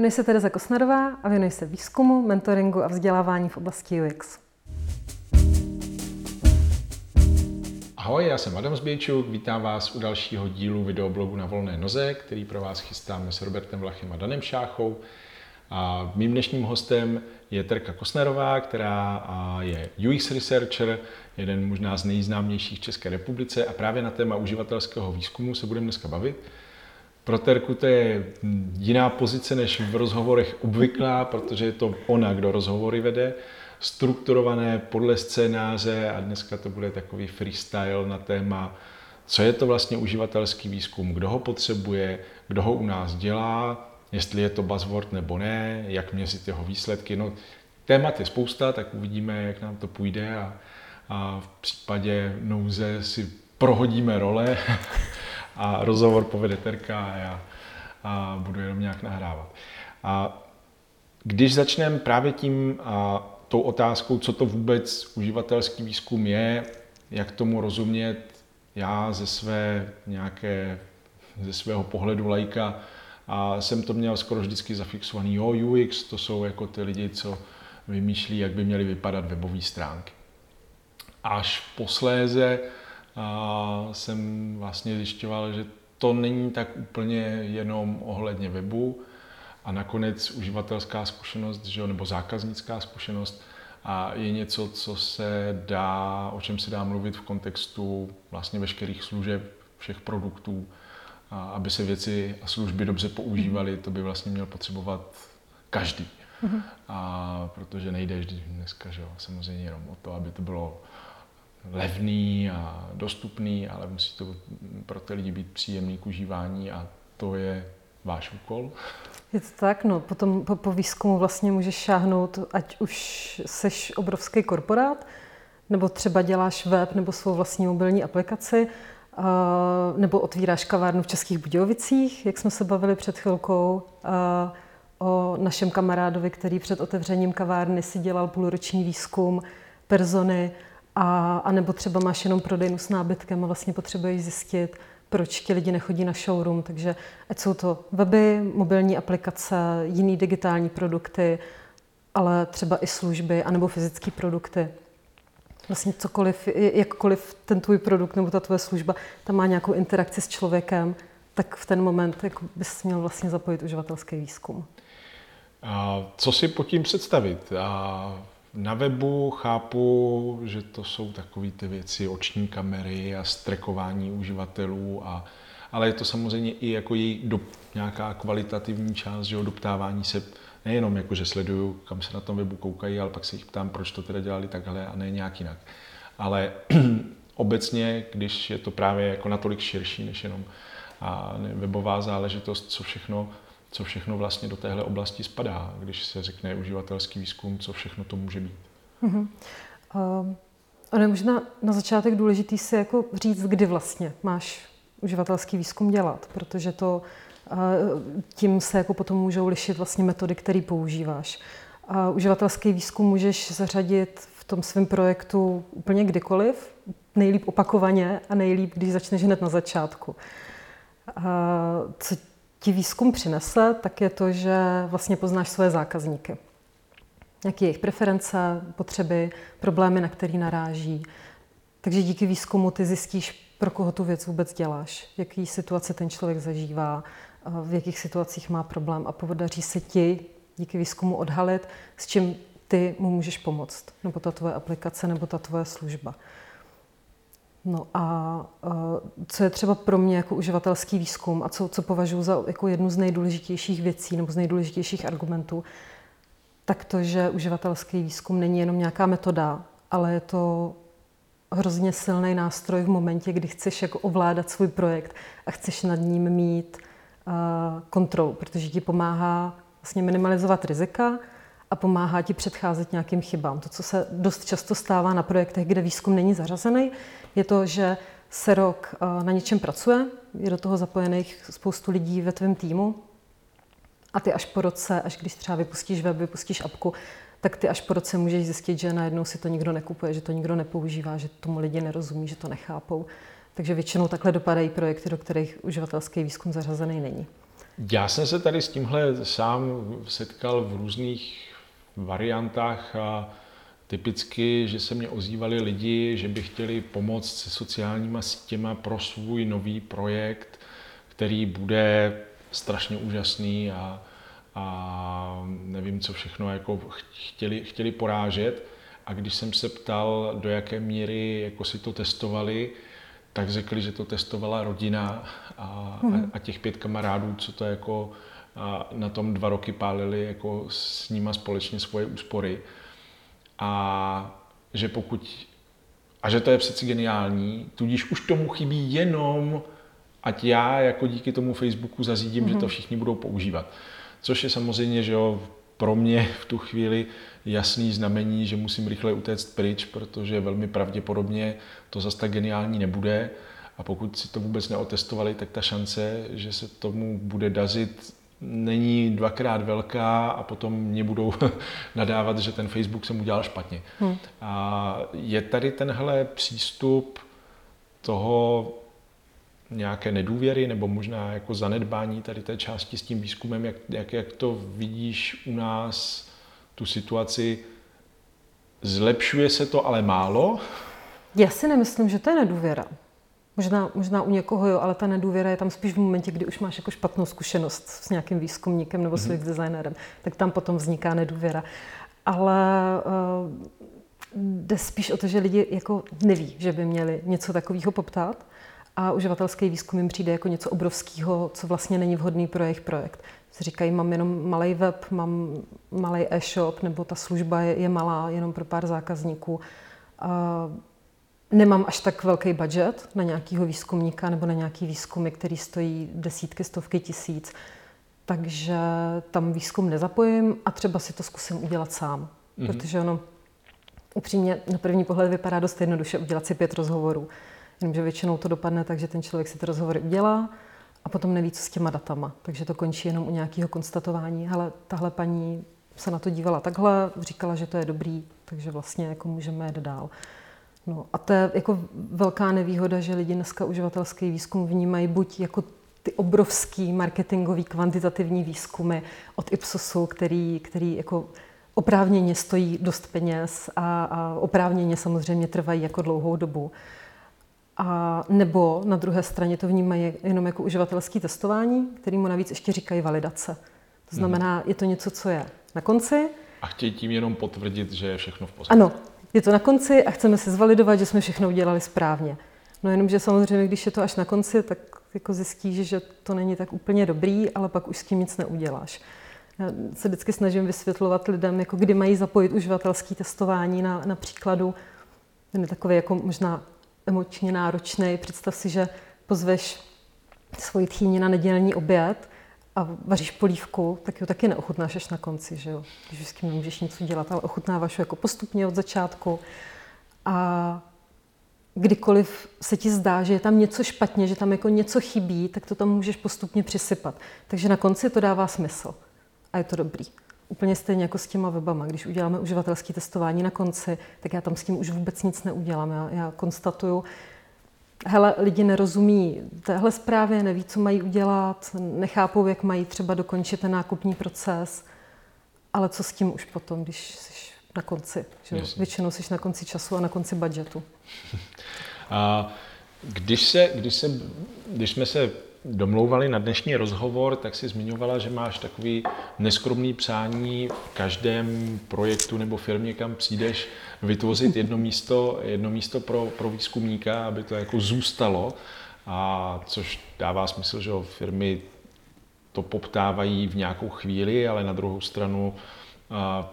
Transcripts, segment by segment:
Jmenuji se Tereza Kosnarová a věnuji se výzkumu, mentoringu a vzdělávání v oblasti UX. Ahoj, já jsem Adam Zbějčuk, vítám vás u dalšího dílu videoblogu na volné noze, který pro vás chystáme s Robertem Vlachem a Danem Šáchou. A mým dnešním hostem je Terka Kosnerová, která je UX researcher, jeden možná z nejznámějších v České republice a právě na téma uživatelského výzkumu se budeme dneska bavit. Pro Terku to je jiná pozice než v rozhovorech obvyklá, protože je to ona, kdo rozhovory vede, strukturované podle scénáře a dneska to bude takový freestyle na téma, co je to vlastně uživatelský výzkum, kdo ho potřebuje, kdo ho u nás dělá, jestli je to buzzword nebo ne, jak měřit jeho výsledky. No, témat je spousta, tak uvidíme, jak nám to půjde a, a v případě nouze si prohodíme role a rozhovor povede Terka a já a budu jenom nějak nahrávat. A když začneme právě tím a tou otázkou, co to vůbec uživatelský výzkum je, jak tomu rozumět, já ze své nějaké, ze svého pohledu lajka a jsem to měl skoro vždycky zafixovaný. Jo, UX, to jsou jako ty lidi, co vymýšlí, jak by měly vypadat webové stránky. Až posléze a jsem vlastně zjišťoval, že to není tak úplně jenom ohledně webu a nakonec uživatelská zkušenost, že, nebo zákaznická zkušenost a je něco, co se dá, o čem se dá mluvit v kontextu vlastně veškerých služeb, všech produktů, a aby se věci a služby dobře používaly, to by vlastně měl potřebovat každý. Mm-hmm. A protože nejde vždy dneska, že jo, samozřejmě jenom o to, aby to bylo levný a dostupný, ale musí to pro ty lidi být příjemný k užívání a to je váš úkol. Je to tak, no. Potom po, po výzkumu vlastně můžeš šáhnout, ať už seš obrovský korporát, nebo třeba děláš web nebo svou vlastní mobilní aplikaci, uh, nebo otvíráš kavárnu v Českých Budějovicích, jak jsme se bavili před chvilkou, uh, o našem kamarádovi, který před otevřením kavárny si dělal půlroční výzkum persony, a, a nebo třeba máš jenom prodejnu s nábytkem a vlastně potřebuješ zjistit, proč ti lidi nechodí na showroom. Takže ať jsou to weby, mobilní aplikace, jiný digitální produkty, ale třeba i služby, anebo fyzické produkty. Vlastně cokoliv, jakkoliv ten tvůj produkt nebo ta tvoje služba tam má nějakou interakci s člověkem, tak v ten moment jako bys měl vlastně zapojit uživatelský výzkum. A co si pod tím představit? A na webu chápu, že to jsou takové ty věci, oční kamery a strekování uživatelů, a, ale je to samozřejmě i jako její do, nějaká kvalitativní část, že doptávání se nejenom jako, že sleduju, kam se na tom webu koukají, ale pak se jich ptám, proč to teda dělali takhle a ne nějak jinak. Ale obecně, když je to právě jako natolik širší než jenom a webová záležitost, co všechno co všechno vlastně do téhle oblasti spadá, když se řekne uživatelský výzkum, co všechno to může být. Mm-hmm. Uh, ono je možná na začátek důležitý si jako říct, kdy vlastně máš uživatelský výzkum dělat, protože to uh, tím se jako potom můžou lišit vlastně metody, které používáš. A uživatelský výzkum můžeš zařadit v tom svém projektu úplně kdykoliv, nejlíp opakovaně a nejlíp, když začneš hned na začátku. Uh, co ti výzkum přinese, tak je to, že vlastně poznáš své zákazníky. Jaké jejich preference, potřeby, problémy, na které naráží. Takže díky výzkumu ty zjistíš, pro koho tu věc vůbec děláš, jaký situace ten člověk zažívá, v jakých situacích má problém a podaří se ti díky výzkumu odhalit, s čím ty mu můžeš pomoct, nebo ta tvoje aplikace, nebo ta tvoje služba. No a co je třeba pro mě jako uživatelský výzkum a co, co považuji za jako jednu z nejdůležitějších věcí nebo z nejdůležitějších argumentů, tak to, že uživatelský výzkum není jenom nějaká metoda, ale je to hrozně silný nástroj v momentě, kdy chceš jako ovládat svůj projekt a chceš nad ním mít uh, kontrolu, protože ti pomáhá vlastně minimalizovat rizika, a pomáhá ti předcházet nějakým chybám. To, co se dost často stává na projektech, kde výzkum není zařazený, je to, že se rok eh, na něčem pracuje, je do toho zapojených spoustu lidí ve tvém týmu a ty až po roce, až když třeba vypustíš web, vypustíš apku, tak ty až po roce můžeš zjistit, že najednou si to nikdo nekupuje, že to nikdo nepoužívá, že tomu lidi nerozumí, že to nechápou. Takže většinou takhle dopadají projekty, do kterých uživatelský výzkum zařazený není. Já jsem se tady s tímhle sám setkal v různých variantách a typicky, že se mě ozývali lidi, že by chtěli pomoct se sociálníma sítěma pro svůj nový projekt, který bude strašně úžasný a, a nevím, co všechno jako chtěli, chtěli porážet. A když jsem se ptal, do jaké míry jako si to testovali, tak řekli, že to testovala rodina a, hmm. a těch pět kamarádů, co to jako a na tom dva roky pálili jako s nima společně svoje úspory. A že pokud a že to je přeci geniální, tudíž už tomu chybí jenom, ať já jako díky tomu Facebooku zařídím, mm-hmm. že to mhm. všichni budou používat. Což je samozřejmě, že jo, pro mě v tu chvíli jasný znamení, že musím rychle utéct pryč, protože velmi pravděpodobně to zase tak geniální nebude. A pokud si to vůbec neotestovali, tak ta šance, že se tomu bude dařit, není dvakrát velká a potom mě budou nadávat, že ten Facebook jsem udělal špatně. Hmm. A je tady tenhle přístup toho nějaké nedůvěry nebo možná jako zanedbání tady té části s tím výzkumem, jak, jak, jak to vidíš u nás, tu situaci, zlepšuje se to ale málo? Já si nemyslím, že to je nedůvěra. Možná, možná u někoho jo, ale ta nedůvěra je tam spíš v momentě, kdy už máš jako špatnou zkušenost s nějakým výzkumníkem nebo s mm-hmm. designérem, tak tam potom vzniká nedůvěra. Ale uh, jde spíš o to, že lidi jako neví, že by měli něco takového poptat a uživatelský výzkum jim přijde jako něco obrovského, co vlastně není vhodný pro jejich projekt. Si říkají, mám jenom malý web, mám malý e-shop, nebo ta služba je, je malá, jenom pro pár zákazníků. Uh, Nemám až tak velký budget na nějakého výzkumníka nebo na nějaký výzkumy, který stojí desítky, stovky tisíc. Takže tam výzkum nezapojím a třeba si to zkusím udělat sám. Mm-hmm. Protože ono upřímně na první pohled vypadá dost jednoduše udělat si pět rozhovorů. Jenomže většinou to dopadne tak, že ten člověk si ty rozhovory udělá a potom neví, co s těma datama. Takže to končí jenom u nějakého konstatování. Ale tahle paní se na to dívala takhle, říkala, že to je dobrý, takže vlastně jako můžeme jít dál. No a to je jako velká nevýhoda, že lidi dneska uživatelský výzkum vnímají buď jako ty obrovský marketingový kvantitativní výzkumy od Ipsosu, který, který jako oprávněně stojí dost peněz a, a oprávněně samozřejmě trvají jako dlouhou dobu. A nebo na druhé straně to vnímají jenom jako uživatelské testování, kterýmu navíc ještě říkají validace. To znamená, mhm. je to něco, co je na konci. A chtějí tím jenom potvrdit, že je všechno v pořádku. Ano, je to na konci a chceme si zvalidovat, že jsme všechno udělali správně. No jenomže samozřejmě, když je to až na konci, tak jako zjistíš, že to není tak úplně dobrý, ale pak už s tím nic neuděláš. Já se vždycky snažím vysvětlovat lidem, jako kdy mají zapojit uživatelské testování na, na příkladu. Ten je takový jako možná emočně náročný. Představ si, že pozveš svoji tchýni na nedělní oběd a vaříš polívku, tak jo taky neochutnáš až na konci, že jo? Když s tím nemůžeš nic udělat, ale ochutnáváš ho jako postupně od začátku. A kdykoliv se ti zdá, že je tam něco špatně, že tam jako něco chybí, tak to tam můžeš postupně přisypat. Takže na konci to dává smysl a je to dobrý. Úplně stejně jako s těma webama. Když uděláme uživatelské testování na konci, tak já tam s tím už vůbec nic neudělám. Já, já konstatuju, hele, lidi nerozumí téhle zprávě, neví, co mají udělat, nechápou, jak mají třeba dokončit ten nákupní proces, ale co s tím už potom, když jsi na konci. Že? Většinou jsi na konci času a na konci budžetu. A když, se, když, se, když jsme se domlouvali na dnešní rozhovor, tak si zmiňovala, že máš takový neskromný přání v každém projektu nebo firmě, kam přijdeš, vytvořit jedno místo, jedno místo pro, pro výzkumníka, aby to jako zůstalo. A což dává smysl, že firmy to poptávají v nějakou chvíli, ale na druhou stranu,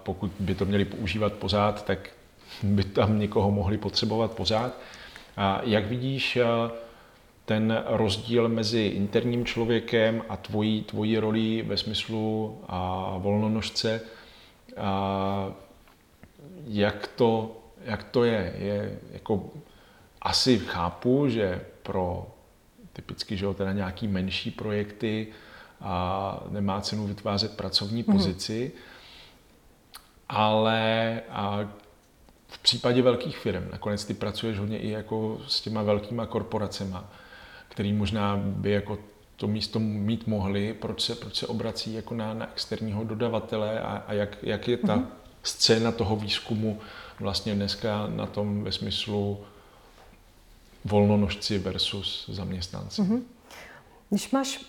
pokud by to měli používat pořád, tak by tam někoho mohli potřebovat pořád. A jak vidíš, ten rozdíl mezi interním člověkem a tvojí, tvojí roli ve smyslu a volnonožce, a jak, to, jak to je. je jako, asi chápu, že pro typicky že teda nějaký menší projekty a nemá cenu vytvářet pracovní mm-hmm. pozici, ale a v případě velkých firm, nakonec ty pracuješ hodně i jako s těma velkýma korporacemi, který možná by jako to místo mít mohli, proč se, proč se obrací jako na, na externího dodavatele a, a jak, jak je ta mm-hmm. scéna toho výzkumu vlastně dneska na tom ve smyslu volnonožci versus zaměstnanci. Mm-hmm. Když máš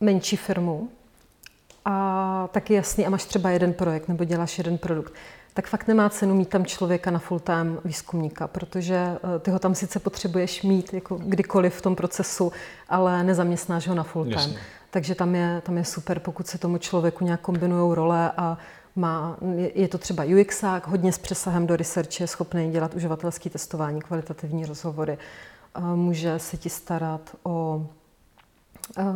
menší firmu, a taky jasný, a máš třeba jeden projekt nebo děláš jeden produkt, tak fakt nemá cenu mít tam člověka na full-time výzkumníka, protože eh, ty ho tam sice potřebuješ mít jako kdykoliv v tom procesu, ale nezaměstnáš ho na full-time. Jasně. Takže tam je, tam je super, pokud se tomu člověku nějak kombinují role a má, je to třeba UXák, hodně s přesahem do research, je schopný dělat uživatelské testování, kvalitativní rozhovory, může se ti starat o Eh,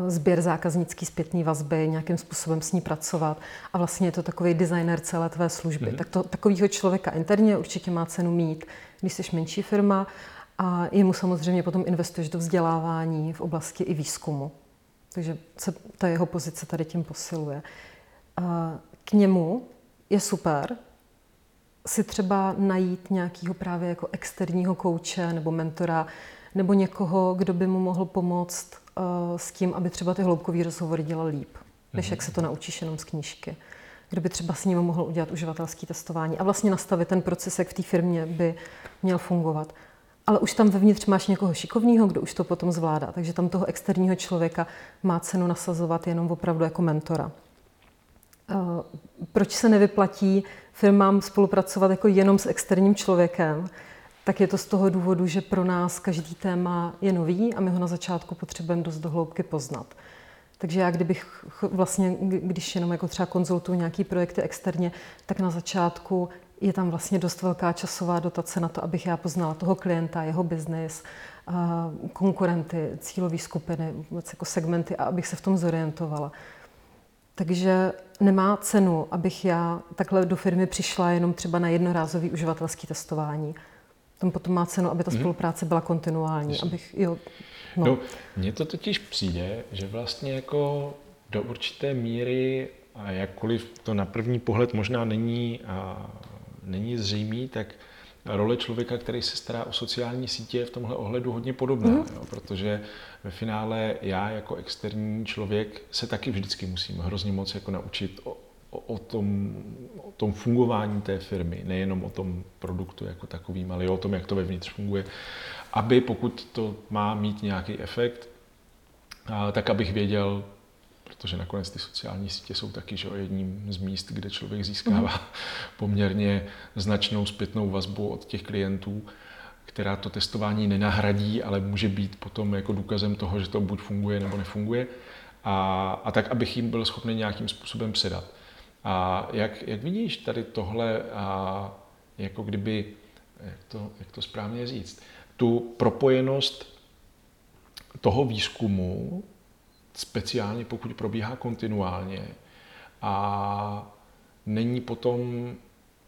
sběr zákaznický zpětný vazby, nějakým způsobem s ní pracovat a vlastně je to takový designer celé tvé služby. Mm-hmm. Tak to, takového člověka interně určitě má cenu mít, když jsi menší firma a jemu samozřejmě potom investuješ do vzdělávání v oblasti i výzkumu. Takže se ta jeho pozice tady tím posiluje. A k němu je super si třeba najít nějakého právě jako externího kouče nebo mentora, nebo někoho, kdo by mu mohl pomoct uh, s tím, aby třeba ty hloubkové rozhovory dělal líp, než mm-hmm. jak se to naučíš jenom z knížky. Kdo by třeba s ním mohl udělat uživatelské testování a vlastně nastavit ten proces, jak v té firmě by měl fungovat. Ale už tam vevnitř máš někoho šikovného, kdo už to potom zvládá. Takže tam toho externího člověka má cenu nasazovat jenom opravdu jako mentora. Uh, proč se nevyplatí firmám spolupracovat jako jenom s externím člověkem? Tak je to z toho důvodu, že pro nás každý téma je nový a my ho na začátku potřebujeme dost dohloubky poznat. Takže já kdybych vlastně, když jenom jako třeba konzultuju nějaký projekty externě, tak na začátku je tam vlastně dost velká časová dotace na to, abych já poznala toho klienta, jeho biznis, konkurenty, cílové skupiny, vůbec jako segmenty a abych se v tom zorientovala. Takže nemá cenu, abych já takhle do firmy přišla jenom třeba na jednorázový uživatelský testování tam potom má cenu, aby ta mhm. spolupráce byla kontinuální. Myslím. Abych, jo, no. no. Mně to totiž přijde, že vlastně jako do určité míry, a jakkoliv to na první pohled možná není, a, není zřejmý, tak role člověka, který se stará o sociální sítě, je v tomhle ohledu hodně podobná, mm. jo, protože ve finále já jako externí člověk se taky vždycky musím hrozně moc jako naučit o, o, tom, o tom fungování té firmy, nejenom o tom produktu jako takovým, ale i o tom, jak to vevnitř funguje, aby pokud to má mít nějaký efekt, tak abych věděl, protože nakonec ty sociální sítě jsou taky že, jedním z míst, kde člověk získává mm. poměrně značnou zpětnou vazbu od těch klientů, která to testování nenahradí, ale může být potom jako důkazem toho, že to buď funguje nebo nefunguje. A, a tak, abych jim byl schopný nějakým způsobem předat. A jak, jak vidíš tady tohle, a jako kdyby, jak to, jak to správně říct, tu propojenost toho výzkumu, speciálně pokud probíhá kontinuálně a není potom,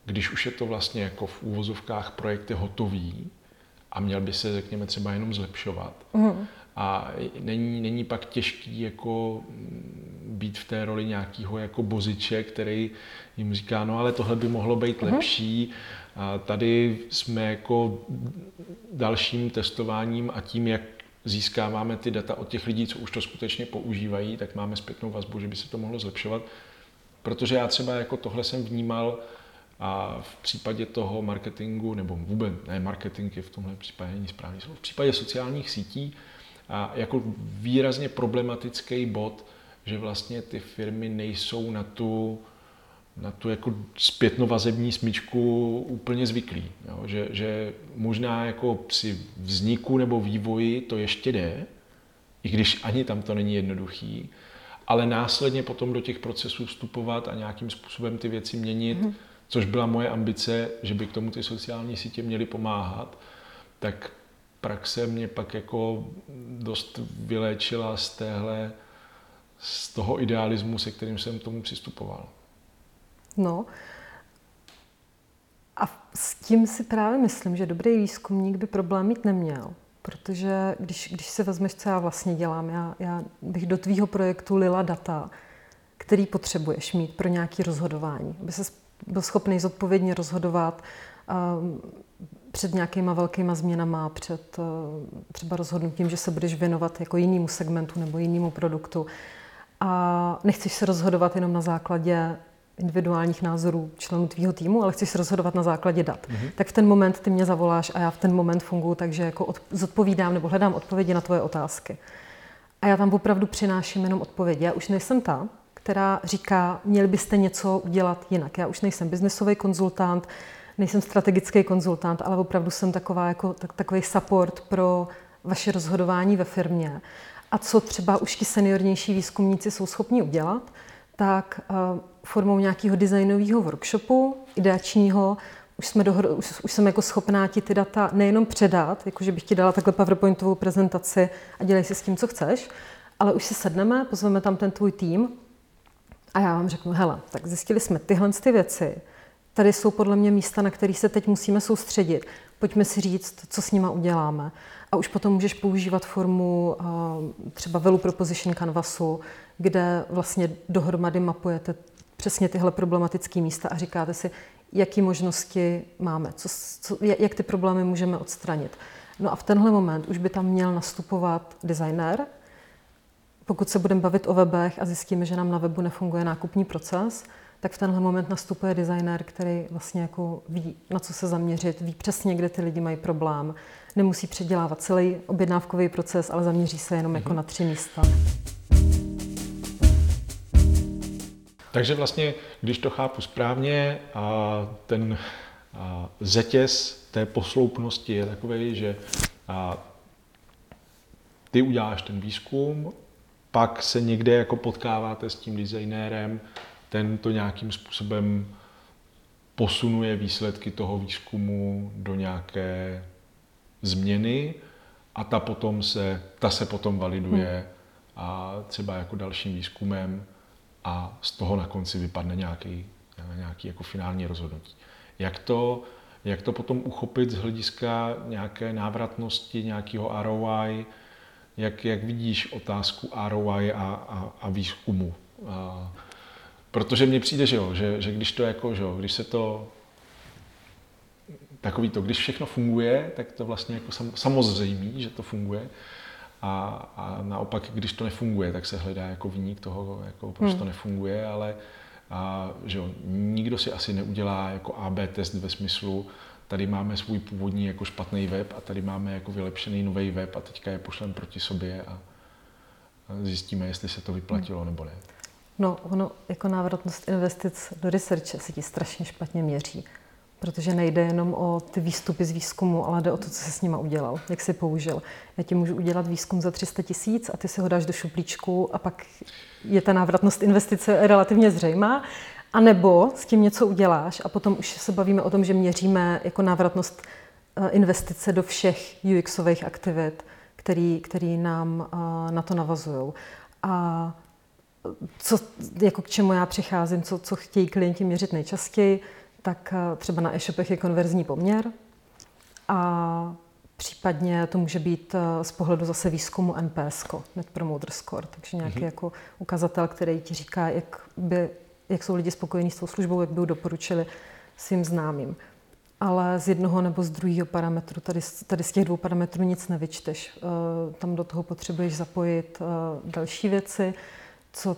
když už je to vlastně jako v úvozovkách projekty hotový a měl by se, řekněme, třeba jenom zlepšovat, mm. A není, není pak těžký jako být v té roli nějakého jako boziče, který jim říká, no ale tohle by mohlo být uh-huh. lepší. A tady jsme jako dalším testováním a tím, jak získáváme ty data od těch lidí, co už to skutečně používají, tak máme zpětnou vazbu, že by se to mohlo zlepšovat. Protože já třeba jako tohle jsem vnímal a v případě toho marketingu, nebo vůbec ne marketing je v tomhle případě není správný slovo, v případě sociálních sítí, a jako výrazně problematický bod, že vlastně ty firmy nejsou na tu, na tu jako zpětnovazební smyčku úplně zvyklí. Jo? Že, že možná jako při vzniku nebo vývoji to ještě jde, i když ani tam to není jednoduchý, ale následně potom do těch procesů vstupovat a nějakým způsobem ty věci měnit, mm. což byla moje ambice, že by k tomu ty sociální sítě měly pomáhat, tak praxe mě pak jako dost vyléčila z téhle, z toho idealismu, se kterým jsem tomu přistupoval. No, a s tím si právě myslím, že dobrý výzkumník by problém mít neměl. Protože když, když si vezmeš, co já vlastně dělám, já, já bych do tvýho projektu lila data, který potřebuješ mít pro nějaké rozhodování, aby se byl schopný zodpovědně rozhodovat, um, před nějakýma velkýma změnama, před uh, třeba rozhodnutím, že se budeš věnovat jako jinému segmentu nebo jinému produktu. A nechceš se rozhodovat jenom na základě individuálních názorů členů tvýho týmu, ale chceš se rozhodovat na základě dat. Mm-hmm. Tak v ten moment ty mě zavoláš a já v ten moment funguji, takže jako od, zodpovídám nebo hledám odpovědi na tvoje otázky. A já tam opravdu přináším jenom odpovědi. Já už nejsem ta, která říká, měli byste něco udělat jinak. Já už nejsem biznesový konzultant, nejsem strategický konzultant, ale opravdu jsem taková jako, tak, takový support pro vaše rozhodování ve firmě. A co třeba už ti seniornější výzkumníci jsou schopni udělat, tak uh, formou nějakého designového workshopu, ideačního, už, jsme dohod, už, už jsem jako schopná ti ty data nejenom předat, jako že bych ti dala takhle PowerPointovou prezentaci a dělej si s tím, co chceš, ale už si sedneme, pozveme tam ten tvůj tým a já vám řeknu, hele, tak zjistili jsme tyhle ty věci, tady jsou podle mě místa, na kterých se teď musíme soustředit. Pojďme si říct, co s nima uděláme. A už potom můžeš používat formu třeba Value Proposition Canvasu, kde vlastně dohromady mapujete přesně tyhle problematické místa a říkáte si, jaké možnosti máme, co, co, jak ty problémy můžeme odstranit. No a v tenhle moment už by tam měl nastupovat designer. Pokud se budeme bavit o webech a zjistíme, že nám na webu nefunguje nákupní proces, tak v tenhle moment nastupuje designer, který vlastně jako ví, na co se zaměřit, ví přesně, kde ty lidi mají problém. Nemusí předělávat celý objednávkový proces, ale zaměří se jenom mm-hmm. jako mhm. na tři místa. Takže vlastně, když to chápu správně, a ten a zetěz té posloupnosti je takový, že a ty uděláš ten výzkum, pak se někde jako potkáváte s tím designérem, ten to nějakým způsobem posunuje výsledky toho výzkumu do nějaké změny a ta potom se, ta se potom validuje hmm. a třeba jako dalším výzkumem a z toho na konci vypadne nějaký, nějaký jako finální rozhodnutí. Jak to, jak to potom uchopit z hlediska nějaké návratnosti, nějakého ROI, jak, jak vidíš otázku ROI a, a, a výzkumu? A, protože mně přijde, že, jo, že, že když to jako, že jo, když se to takový to, když všechno funguje, tak to vlastně jako sam, samozřejmý, že to funguje, a, a naopak, když to nefunguje, tak se hledá jako vyník toho, jako proč hmm. to nefunguje, ale a, že jo, nikdo si asi neudělá jako AB test ve smyslu, tady máme svůj původní jako špatný web a tady máme jako vylepšený nový web a teďka je pošlem proti sobě a, a zjistíme, jestli se to vyplatilo hmm. nebo ne. No, ono jako návratnost investic do researche se ti strašně špatně měří protože nejde jenom o ty výstupy z výzkumu, ale jde o to, co se s nima udělal, jak si použil. Já ti můžu udělat výzkum za 300 tisíc a ty si ho dáš do šuplíčku a pak je ta návratnost investice relativně zřejmá. A nebo s tím něco uděláš a potom už se bavíme o tom, že měříme jako návratnost eh, investice do všech UXových aktivit, který, který nám eh, na to navazují. A co, jako k čemu já přicházím, co, co chtějí klienti měřit nejčastěji, tak eh, třeba na e-shopech je konverzní poměr a případně to může být eh, z pohledu zase výzkumu NPS, Net Promoter Score, takže nějaký mm-hmm. jako ukazatel, který ti říká, jak, by, jak jsou lidi spokojení s tou službou, jak by ho doporučili svým známým. Ale z jednoho nebo z druhého parametru, tady, tady z těch dvou parametrů nic nevyčteš. Eh, tam do toho potřebuješ zapojit další věci, co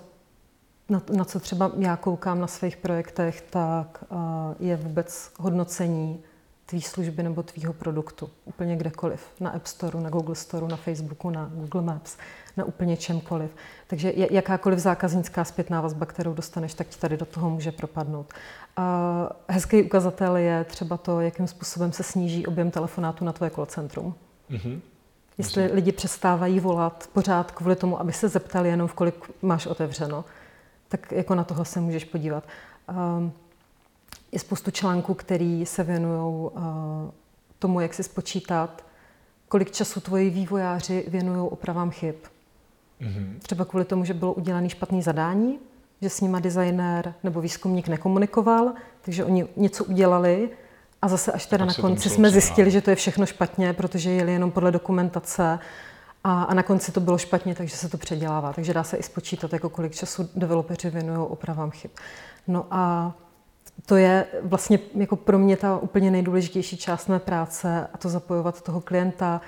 na, na co třeba já koukám na svých projektech, tak uh, je vůbec hodnocení tvý služby nebo tvýho produktu. Úplně kdekoliv. Na App Store, na Google Store, na Facebooku, na Google Maps, na úplně čemkoliv. Takže jakákoliv zákaznická zpětná vazba, kterou dostaneš, tak ti tady do toho může propadnout. Uh, hezký ukazatel je třeba to, jakým způsobem se sníží objem telefonátů na tvoje call centrum. Mm-hmm. Jestli lidi přestávají volat pořád kvůli tomu, aby se zeptali jenom, v kolik máš otevřeno tak jako na toho se můžeš podívat. Ehm, je spoustu článků, který se věnují eh, tomu, jak si spočítat, kolik času tvoji vývojáři věnují opravám chyb. Mm-hmm. Třeba kvůli tomu, že bylo udělané špatné zadání, že s nima designér nebo výzkumník nekomunikoval, takže oni něco udělali a zase až teda na konci jsme zjistili, že to je všechno špatně, protože jeli jenom podle dokumentace a, a na konci to bylo špatně, takže se to předělává. Takže dá se i spočítat, jako kolik času developeři věnují opravám chyb. No a to je vlastně jako pro mě ta úplně nejdůležitější část mé práce a to zapojovat toho klienta,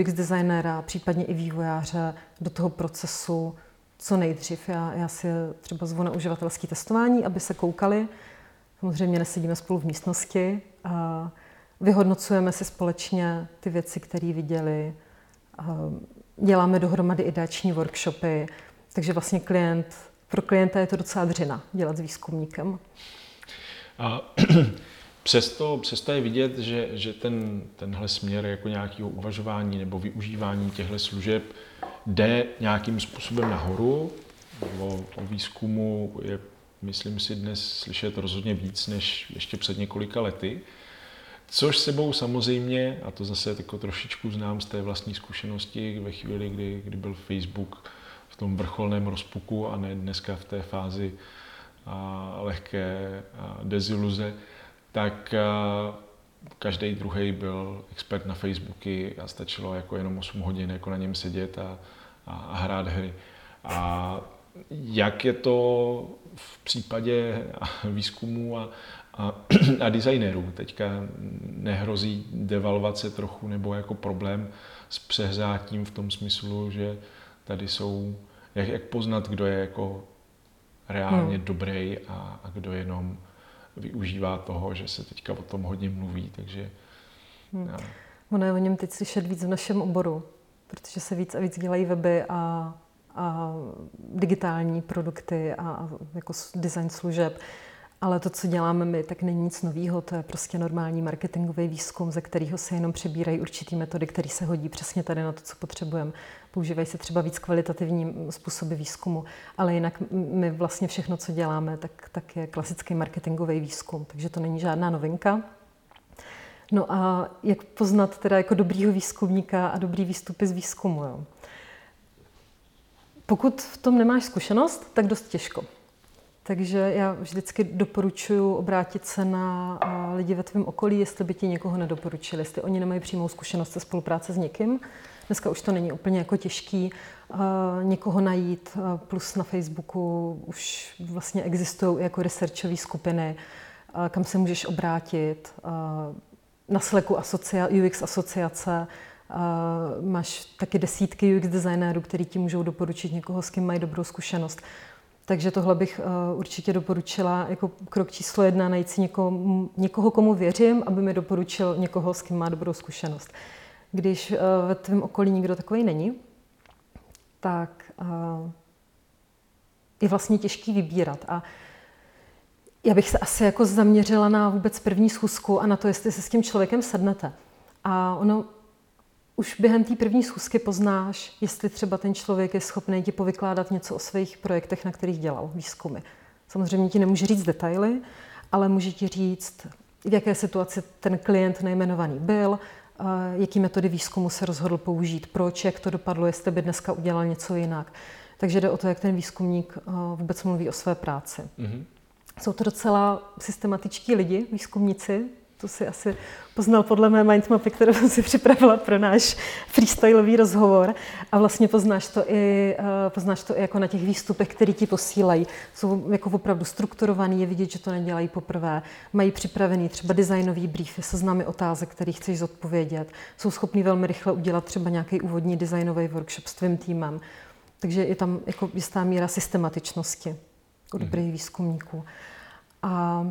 UX designéra, případně i vývojáře do toho procesu co nejdřív. Já, já si třeba zvu na uživatelské testování, aby se koukali. Samozřejmě nesedíme spolu v místnosti. Vyhodnocujeme si společně ty věci, které viděli. Děláme dohromady ideační workshopy. Takže vlastně klient, pro klienta je to docela dřina dělat s výzkumníkem. A přesto, přesto je vidět, že, že ten, tenhle směr jako nějakého uvažování nebo využívání těchto služeb jde nějakým způsobem nahoru. O, o výzkumu je, myslím si, dnes slyšet rozhodně víc než ještě před několika lety. Což sebou samozřejmě, a to zase jako trošičku znám z té vlastní zkušenosti, ve chvíli, kdy, kdy byl Facebook v tom vrcholném rozpuku a ne dneska v té fázi a lehké a deziluze, tak každý druhý byl expert na Facebooky a stačilo jako jenom 8 hodin jako na něm sedět a, a, a hrát hry. A jak je to v případě výzkumu a, a, a designérů? Teďka nehrozí devalvace trochu nebo jako problém s přehřátím v tom smyslu, že tady jsou, jak, jak poznat, kdo je jako reálně hmm. dobrý a, a kdo jenom využívá toho, že se teďka o tom hodně mluví, takže... Hmm. Já. Ono je o něm teď slyšet víc v našem oboru, protože se víc a víc dělají weby a, a digitální produkty a, jako design služeb. Ale to, co děláme my, tak není nic nového. To je prostě normální marketingový výzkum, ze kterého se jenom přebírají určitý metody, které se hodí přesně tady na to, co potřebujeme. Používají se třeba víc kvalitativní způsoby výzkumu, ale jinak my vlastně všechno, co děláme, tak, tak je klasický marketingový výzkum, takže to není žádná novinka. No a jak poznat teda jako dobrýho výzkumníka a dobrý výstupy z výzkumu? Jo? Pokud v tom nemáš zkušenost, tak dost těžko. Takže já vždycky doporučuji obrátit se na lidi ve tvém okolí, jestli by ti někoho nedoporučili, jestli oni nemají přímou zkušenost se spolupráce s někým. Dneska už to není úplně jako těžký uh, někoho najít, uh, plus na Facebooku už vlastně existují jako researchové skupiny, kam se můžeš obrátit. Na Slacku asocia- UX asociace máš taky desítky UX designérů, kteří ti můžou doporučit někoho, s kým mají dobrou zkušenost. Takže tohle bych uh, určitě doporučila jako krok číslo jedna, najít si někoho, někoho, komu věřím, aby mi doporučil někoho, s kým má dobrou zkušenost. Když uh, ve tvém okolí nikdo takový není, tak uh, je vlastně těžký vybírat. A já bych se asi jako zaměřila na vůbec první schůzku a na to, jestli se s tím člověkem sednete. A ono už během té první schůzky poznáš, jestli třeba ten člověk je schopný ti povykládat něco o svých projektech, na kterých dělal výzkumy. Samozřejmě ti nemůže říct detaily, ale může ti říct, v jaké situaci ten klient nejmenovaný byl, jaký metody výzkumu se rozhodl použít, proč, jak to dopadlo, jestli by dneska udělal něco jinak. Takže jde o to, jak ten výzkumník vůbec mluví o své práci. Mm-hmm. Jsou to docela systematičtí lidi, výzkumníci, to si asi poznal podle mé mindmapy, kterou jsem si připravila pro náš freestyleový rozhovor. A vlastně poznáš to i, uh, poznáš to i jako na těch výstupech, které ti posílají. Jsou jako opravdu strukturovaný, je vidět, že to nedělají poprvé. Mají připravený třeba designový briefy, seznamy otázek, které chceš zodpovědět. Jsou schopní velmi rychle udělat třeba nějaký úvodní designový workshop s tvým týmem. Takže je tam jako jistá míra systematičnosti u dobrých výzkumníků. A,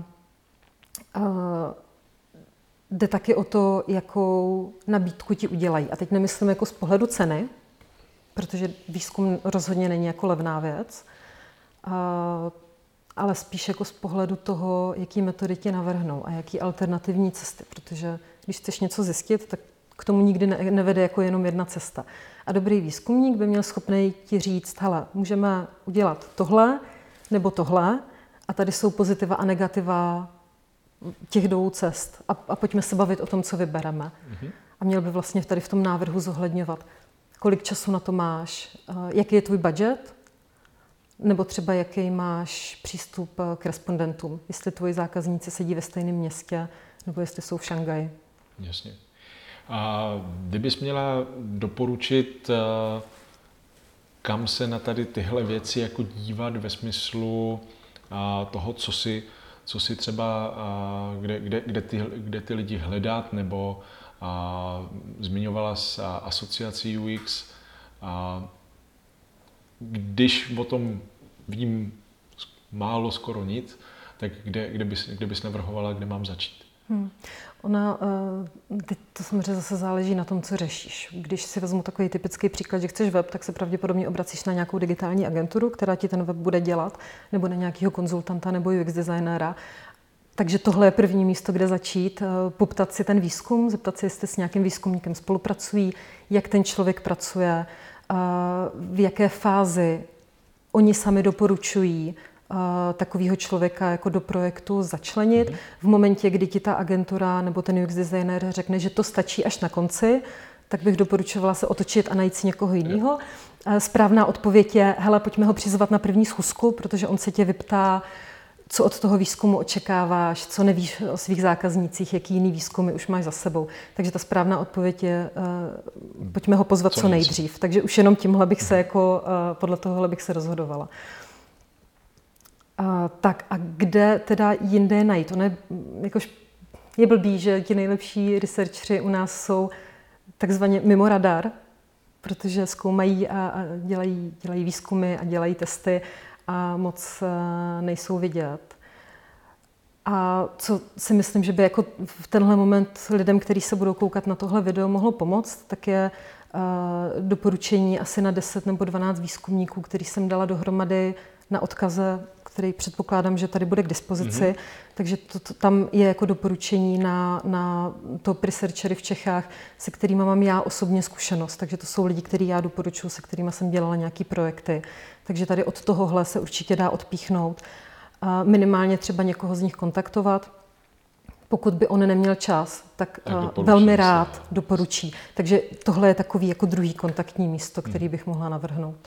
a jde taky o to, jakou nabídku ti udělají. A teď nemyslím jako z pohledu ceny, protože výzkum rozhodně není jako levná věc, ale spíš jako z pohledu toho, jaký metody ti navrhnou a jaký alternativní cesty, protože když chceš něco zjistit, tak k tomu nikdy nevede jako jenom jedna cesta. A dobrý výzkumník by měl schopný ti říct, hele, můžeme udělat tohle nebo tohle a tady jsou pozitiva a negativa těch dvou cest a, a pojďme se bavit o tom, co vybereme. Mm-hmm. A měl by vlastně tady v tom návrhu zohledňovat, kolik času na to máš, eh, jaký je tvůj budget, nebo třeba jaký máš přístup eh, k respondentům, jestli tvoji zákazníci sedí ve stejném městě, nebo jestli jsou v Šangaji. Jasně. A kdybys měla doporučit, eh, kam se na tady tyhle věci jako dívat ve smyslu toho, co si co si třeba, kde, kde, kde, ty, kde ty lidi hledat, nebo a, zmiňovala se asociaci UX. A, když o tom vím málo, skoro nic, tak kde, kde, bys, kde bys navrhovala, kde mám začít? Hmm. Ona, eh, teď to samozřejmě zase záleží na tom, co řešíš. Když si vezmu takový typický příklad, že chceš web, tak se pravděpodobně obracíš na nějakou digitální agenturu, která ti ten web bude dělat, nebo na nějakého konzultanta nebo UX designéra. Takže tohle je první místo, kde začít, eh, poptat si ten výzkum, zeptat se, jestli s nějakým výzkumníkem spolupracují, jak ten člověk pracuje, eh, v jaké fázi oni sami doporučují takového člověka jako do projektu začlenit. Mm-hmm. V momentě, kdy ti ta agentura nebo ten UX designer řekne, že to stačí až na konci, tak bych doporučovala se otočit a najít si někoho jiného. Správná odpověď je, hele, pojďme ho přizvat na první schůzku, protože on se tě vyptá, co od toho výzkumu očekáváš, co nevíš o svých zákaznících, jaký jiný výzkumy už máš za sebou. Takže ta správná odpověď je, uh, pojďme ho pozvat co, co nejdřív. Takže už jenom tímhle bych se jako, uh, podle tohohle bych se rozhodovala. A, tak a kde teda jinde najít? Ono je, jakož, je blbý, že ti nejlepší researchři u nás jsou takzvaně mimo radar, protože zkoumají a, a dělají, dělají výzkumy a dělají testy a moc a, nejsou vidět. A co si myslím, že by jako v tenhle moment lidem, kteří se budou koukat na tohle video, mohlo pomoct, tak je doporučení asi na 10 nebo 12 výzkumníků, který jsem dala dohromady na odkaze který předpokládám, že tady bude k dispozici. Mm-hmm. Takže to, to, tam je jako doporučení na, na top researchery v Čechách, se kterými mám já osobně zkušenost. Takže to jsou lidi, který já doporučuji, se kterými jsem dělala nějaké projekty. Takže tady od tohohle se určitě dá odpíchnout. A minimálně třeba někoho z nich kontaktovat. Pokud by on neměl čas, tak, tak velmi rád se. doporučí. Takže tohle je takový jako druhý kontaktní místo, který mhm. bych mohla navrhnout.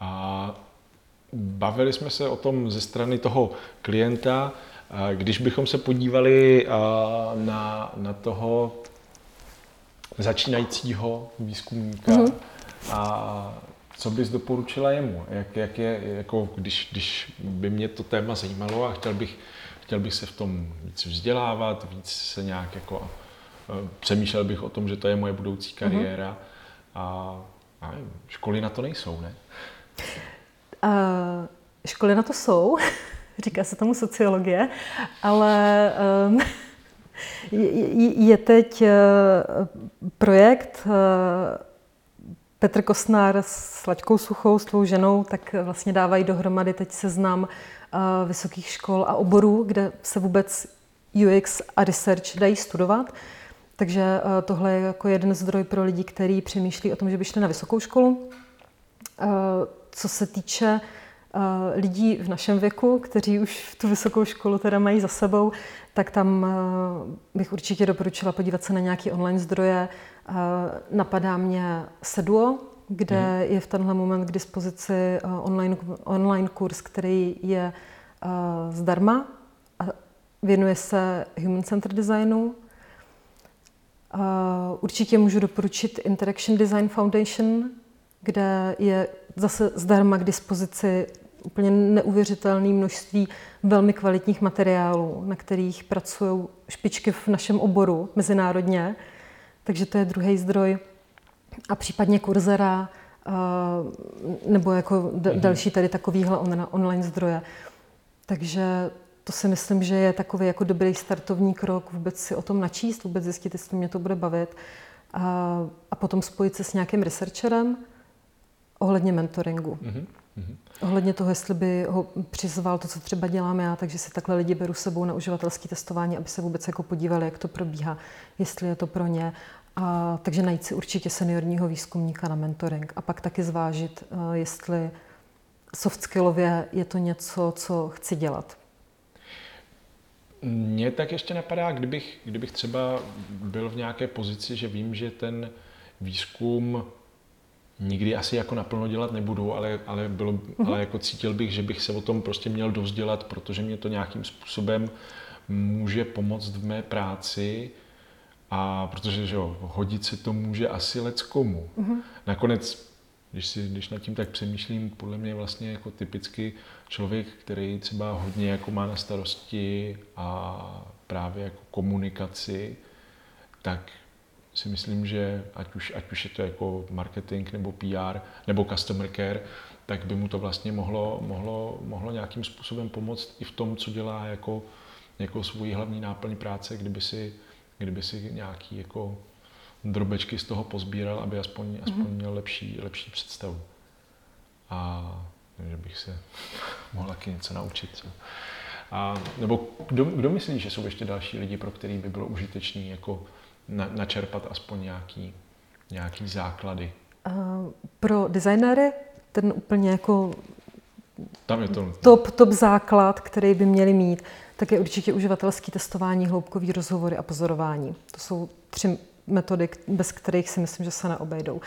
A Bavili jsme se o tom ze strany toho klienta. Když bychom se podívali na, na toho začínajícího výzkumníka, mm-hmm. a co bys doporučila jemu? Jak, jak je, jako když, když by mě to téma zajímalo a chtěl bych, chtěl bych se v tom víc vzdělávat, víc se nějak jako přemýšlel bych o tom, že to je moje budoucí mhm. kariéra mm-hmm. a, a školy na to nejsou, ne? Uh, školy na to jsou, říká se tomu sociologie, ale um, je, teď uh, projekt uh, Petr Kostnár s Laďkou Suchou, s tvou ženou, tak vlastně dávají dohromady teď seznam uh, vysokých škol a oborů, kde se vůbec UX a research dají studovat. Takže tohle je jako jeden zdroj pro lidi, kteří přemýšlí o tom, že by šli na vysokou školu. Co se týče uh, lidí v našem věku, kteří už tu vysokou školu teda mají za sebou, tak tam uh, bych určitě doporučila podívat se na nějaké online zdroje. Uh, napadá mě Seduo, kde mm. je v tenhle moment k dispozici online, online kurz, který je zdarma a věnuje se Human Centered Designu. Určitě můžu doporučit Interaction Design Foundation, kde je zase zdarma k dispozici úplně neuvěřitelné množství velmi kvalitních materiálů, na kterých pracují špičky v našem oboru mezinárodně. Takže to je druhý zdroj. A případně kurzera nebo jako mhm. další tady takovýhle online zdroje. Takže to si myslím, že je takový jako dobrý startovní krok vůbec si o tom načíst, vůbec zjistit, jestli mě to bude bavit a, a potom spojit se s nějakým researcherem, Ohledně mentoringu. Mm-hmm. Ohledně toho, jestli by ho přizval to, co třeba dělám já, takže si takhle lidi beru sebou na uživatelské testování, aby se vůbec jako podívali, jak to probíhá, jestli je to pro ně. A, takže najít si určitě seniorního výzkumníka na mentoring a pak taky zvážit, uh, jestli soft skillově je to něco, co chci dělat. Mně tak ještě napadá, kdybych, kdybych třeba byl v nějaké pozici, že vím, že ten výzkum nikdy asi jako naplno dělat nebudu, ale, ale, bylo, uh-huh. ale jako cítil bych, že bych se o tom prostě měl dozdělat, protože mě to nějakým způsobem může pomoct v mé práci a protože že jo, hodit se to může asi lec komu. Uh-huh. Nakonec když, si, když nad tím tak přemýšlím, podle mě vlastně jako typicky člověk, který třeba hodně jako má na starosti a právě jako komunikaci, tak si myslím, že ať už, ať už je to jako marketing nebo PR nebo customer care, tak by mu to vlastně mohlo, mohlo, mohlo nějakým způsobem pomoct i v tom, co dělá jako, jako svůj hlavní náplň práce, kdyby si, kdyby si nějaký jako drobečky z toho pozbíral, aby aspoň, mm-hmm. aspoň měl lepší, lepší představu. A že bych se mohl taky něco naučit. Co? A, nebo kdo, kdo myslí, že jsou ještě další lidi, pro který by bylo užitečné jako na, načerpat aspoň nějaký, nějaký základy? Uh, pro designéry ten úplně jako Tam je to top, top základ, který by měli mít, tak je určitě uživatelský testování, hloubkový rozhovory a pozorování. To jsou tři metody, bez kterých si myslím, že se neobejdou. Uh,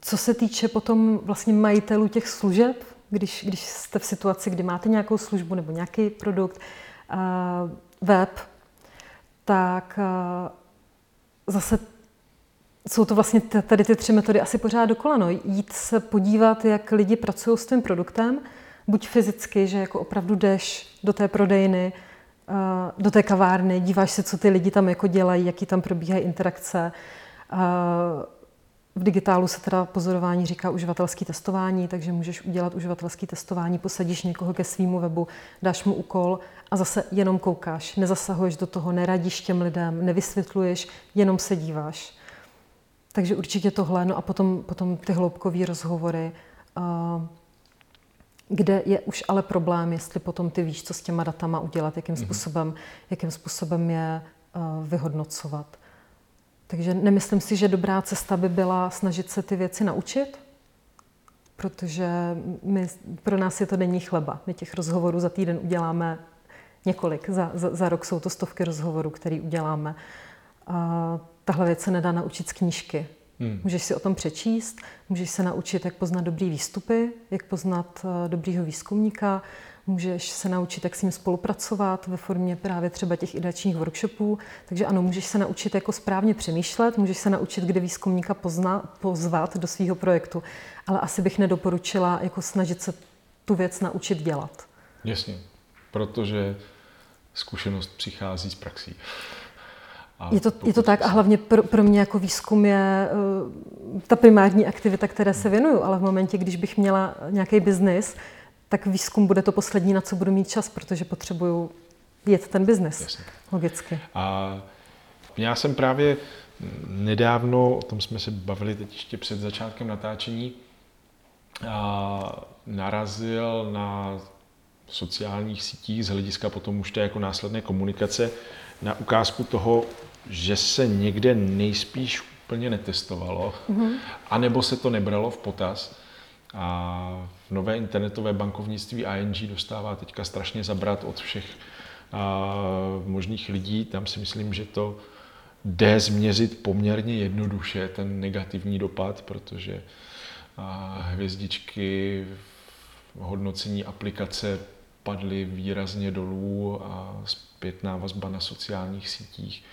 co se týče potom vlastně majitelů těch služeb, když, když jste v situaci, kdy máte nějakou službu nebo nějaký produkt, uh, web, tak uh, zase jsou to vlastně tady ty tři metody asi pořád dokola. No. Jít se podívat, jak lidi pracují s tím produktem, buď fyzicky, že jako opravdu jdeš do té prodejny, uh, do té kavárny, díváš se, co ty lidi tam jako dělají, jaký tam probíhají interakce. V digitálu se teda pozorování říká uživatelský testování, takže můžeš udělat uživatelský testování, posadíš někoho ke svýmu webu, dáš mu úkol a zase jenom koukáš, nezasahuješ do toho, neradíš těm lidem, nevysvětluješ, jenom se díváš. Takže určitě tohle, no a potom, potom ty hloubkové rozhovory, kde je už ale problém, jestli potom ty víš, co s těma datama udělat, jakým, mm-hmm. způsobem, jakým způsobem je vyhodnocovat. Takže nemyslím si, že dobrá cesta by byla snažit se ty věci naučit, protože my, pro nás je to denní chleba. My těch rozhovorů za týden uděláme několik. Za, za, za rok jsou to stovky rozhovorů, které uděláme. A tahle věc se nedá naučit z knížky. Hmm. Můžeš si o tom přečíst, můžeš se naučit, jak poznat dobrý výstupy, jak poznat uh, dobrýho výzkumníka, můžeš se naučit, jak s ním spolupracovat ve formě právě třeba těch ideačních workshopů. Takže ano, můžeš se naučit jako správně přemýšlet, můžeš se naučit, kde výzkumníka pozna, pozvat do svého projektu, ale asi bych nedoporučila jako snažit se tu věc naučit dělat. Jasně, protože zkušenost přichází z praxí. A je to, je to tak a hlavně pro, pro mě jako výzkum je uh, ta primární aktivita, které se věnuju, ale v momentě, když bych měla nějaký biznis, tak výzkum bude to poslední, na co budu mít čas, protože potřebuju jet ten biznis. Logicky. A já jsem právě nedávno, o tom jsme se bavili teď ještě před začátkem natáčení, a narazil na sociálních sítích z hlediska potom už té jako následné komunikace na ukázku toho, že se někde nejspíš úplně netestovalo, mm-hmm. anebo se to nebralo v potaz. A v nové internetové bankovnictví ING dostává teďka strašně zabrat od všech a, možných lidí. Tam si myslím, že to jde změřit poměrně jednoduše, ten negativní dopad, protože a, hvězdičky v hodnocení aplikace padly výrazně dolů a zpětná vazba na sociálních sítích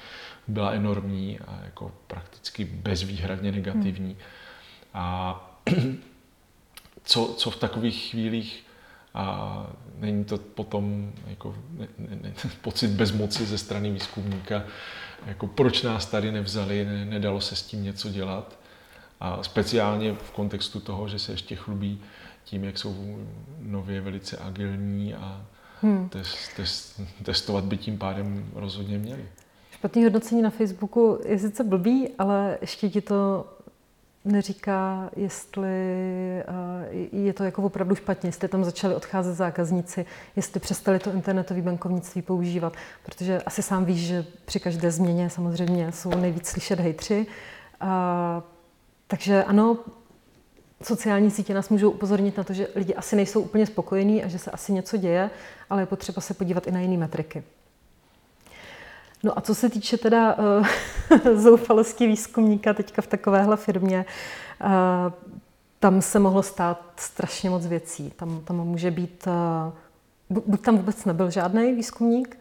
byla enormní a jako prakticky bezvýhradně negativní. Hmm. A co, co v takových chvílích a není to potom jako ne, ne, ne, pocit bezmoci ze strany výzkumníka, jako proč nás tady nevzali, ne, nedalo se s tím něco dělat. A speciálně v kontextu toho, že se ještě chlubí tím, jak jsou nově velice agilní a hmm. test, test, testovat by tím pádem rozhodně měli. Špatný hodnocení na Facebooku je sice blbý, ale ještě ti to neříká, jestli eh, je to jako opravdu špatně, jestli tam začali odcházet zákazníci, jestli přestali to internetové bankovnictví používat, protože asi sám víš, že při každé změně samozřejmě jsou nejvíc slyšet hejtři. A, takže ano, sociální sítě nás můžou upozornit na to, že lidi asi nejsou úplně spokojení a že se asi něco děje, ale je potřeba se podívat i na jiné metriky. No a co se týče teda uh, zoufalosti výzkumníka teďka v takovéhle firmě, uh, tam se mohlo stát strašně moc věcí. Tam, tam může být, uh, buď tam vůbec nebyl žádný výzkumník,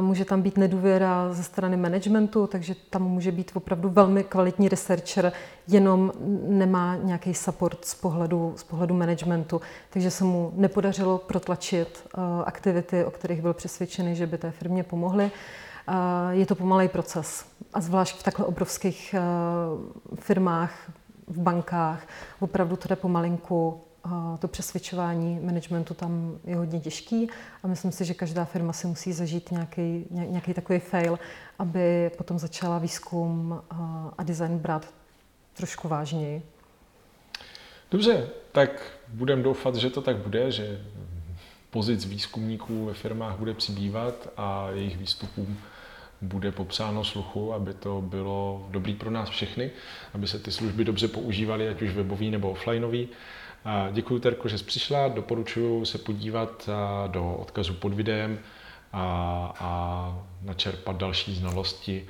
může tam být nedůvěra ze strany managementu, takže tam může být opravdu velmi kvalitní researcher, jenom nemá nějaký support z pohledu, z pohledu managementu. Takže se mu nepodařilo protlačit aktivity, o kterých byl přesvědčený, že by té firmě pomohly. Je to pomalý proces. A zvlášť v takhle obrovských firmách, v bankách, opravdu to jde pomalinku to přesvědčování managementu tam je hodně těžký a myslím si, že každá firma si musí zažít nějaký, nějaký takový fail, aby potom začala výzkum a design brát trošku vážněji. Dobře, tak budeme doufat, že to tak bude, že pozic výzkumníků ve firmách bude přibývat a jejich výstupům bude popsáno sluchu, aby to bylo dobrý pro nás všechny, aby se ty služby dobře používaly, ať už webový nebo offlineový. Děkuji, Terko, že jsi přišla. Doporučuji se podívat do odkazu pod videem a, a načerpat další znalosti,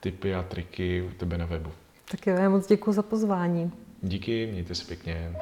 typy a triky u tebe na webu. Tak jo, já moc děkuji za pozvání. Díky, mějte se pěkně.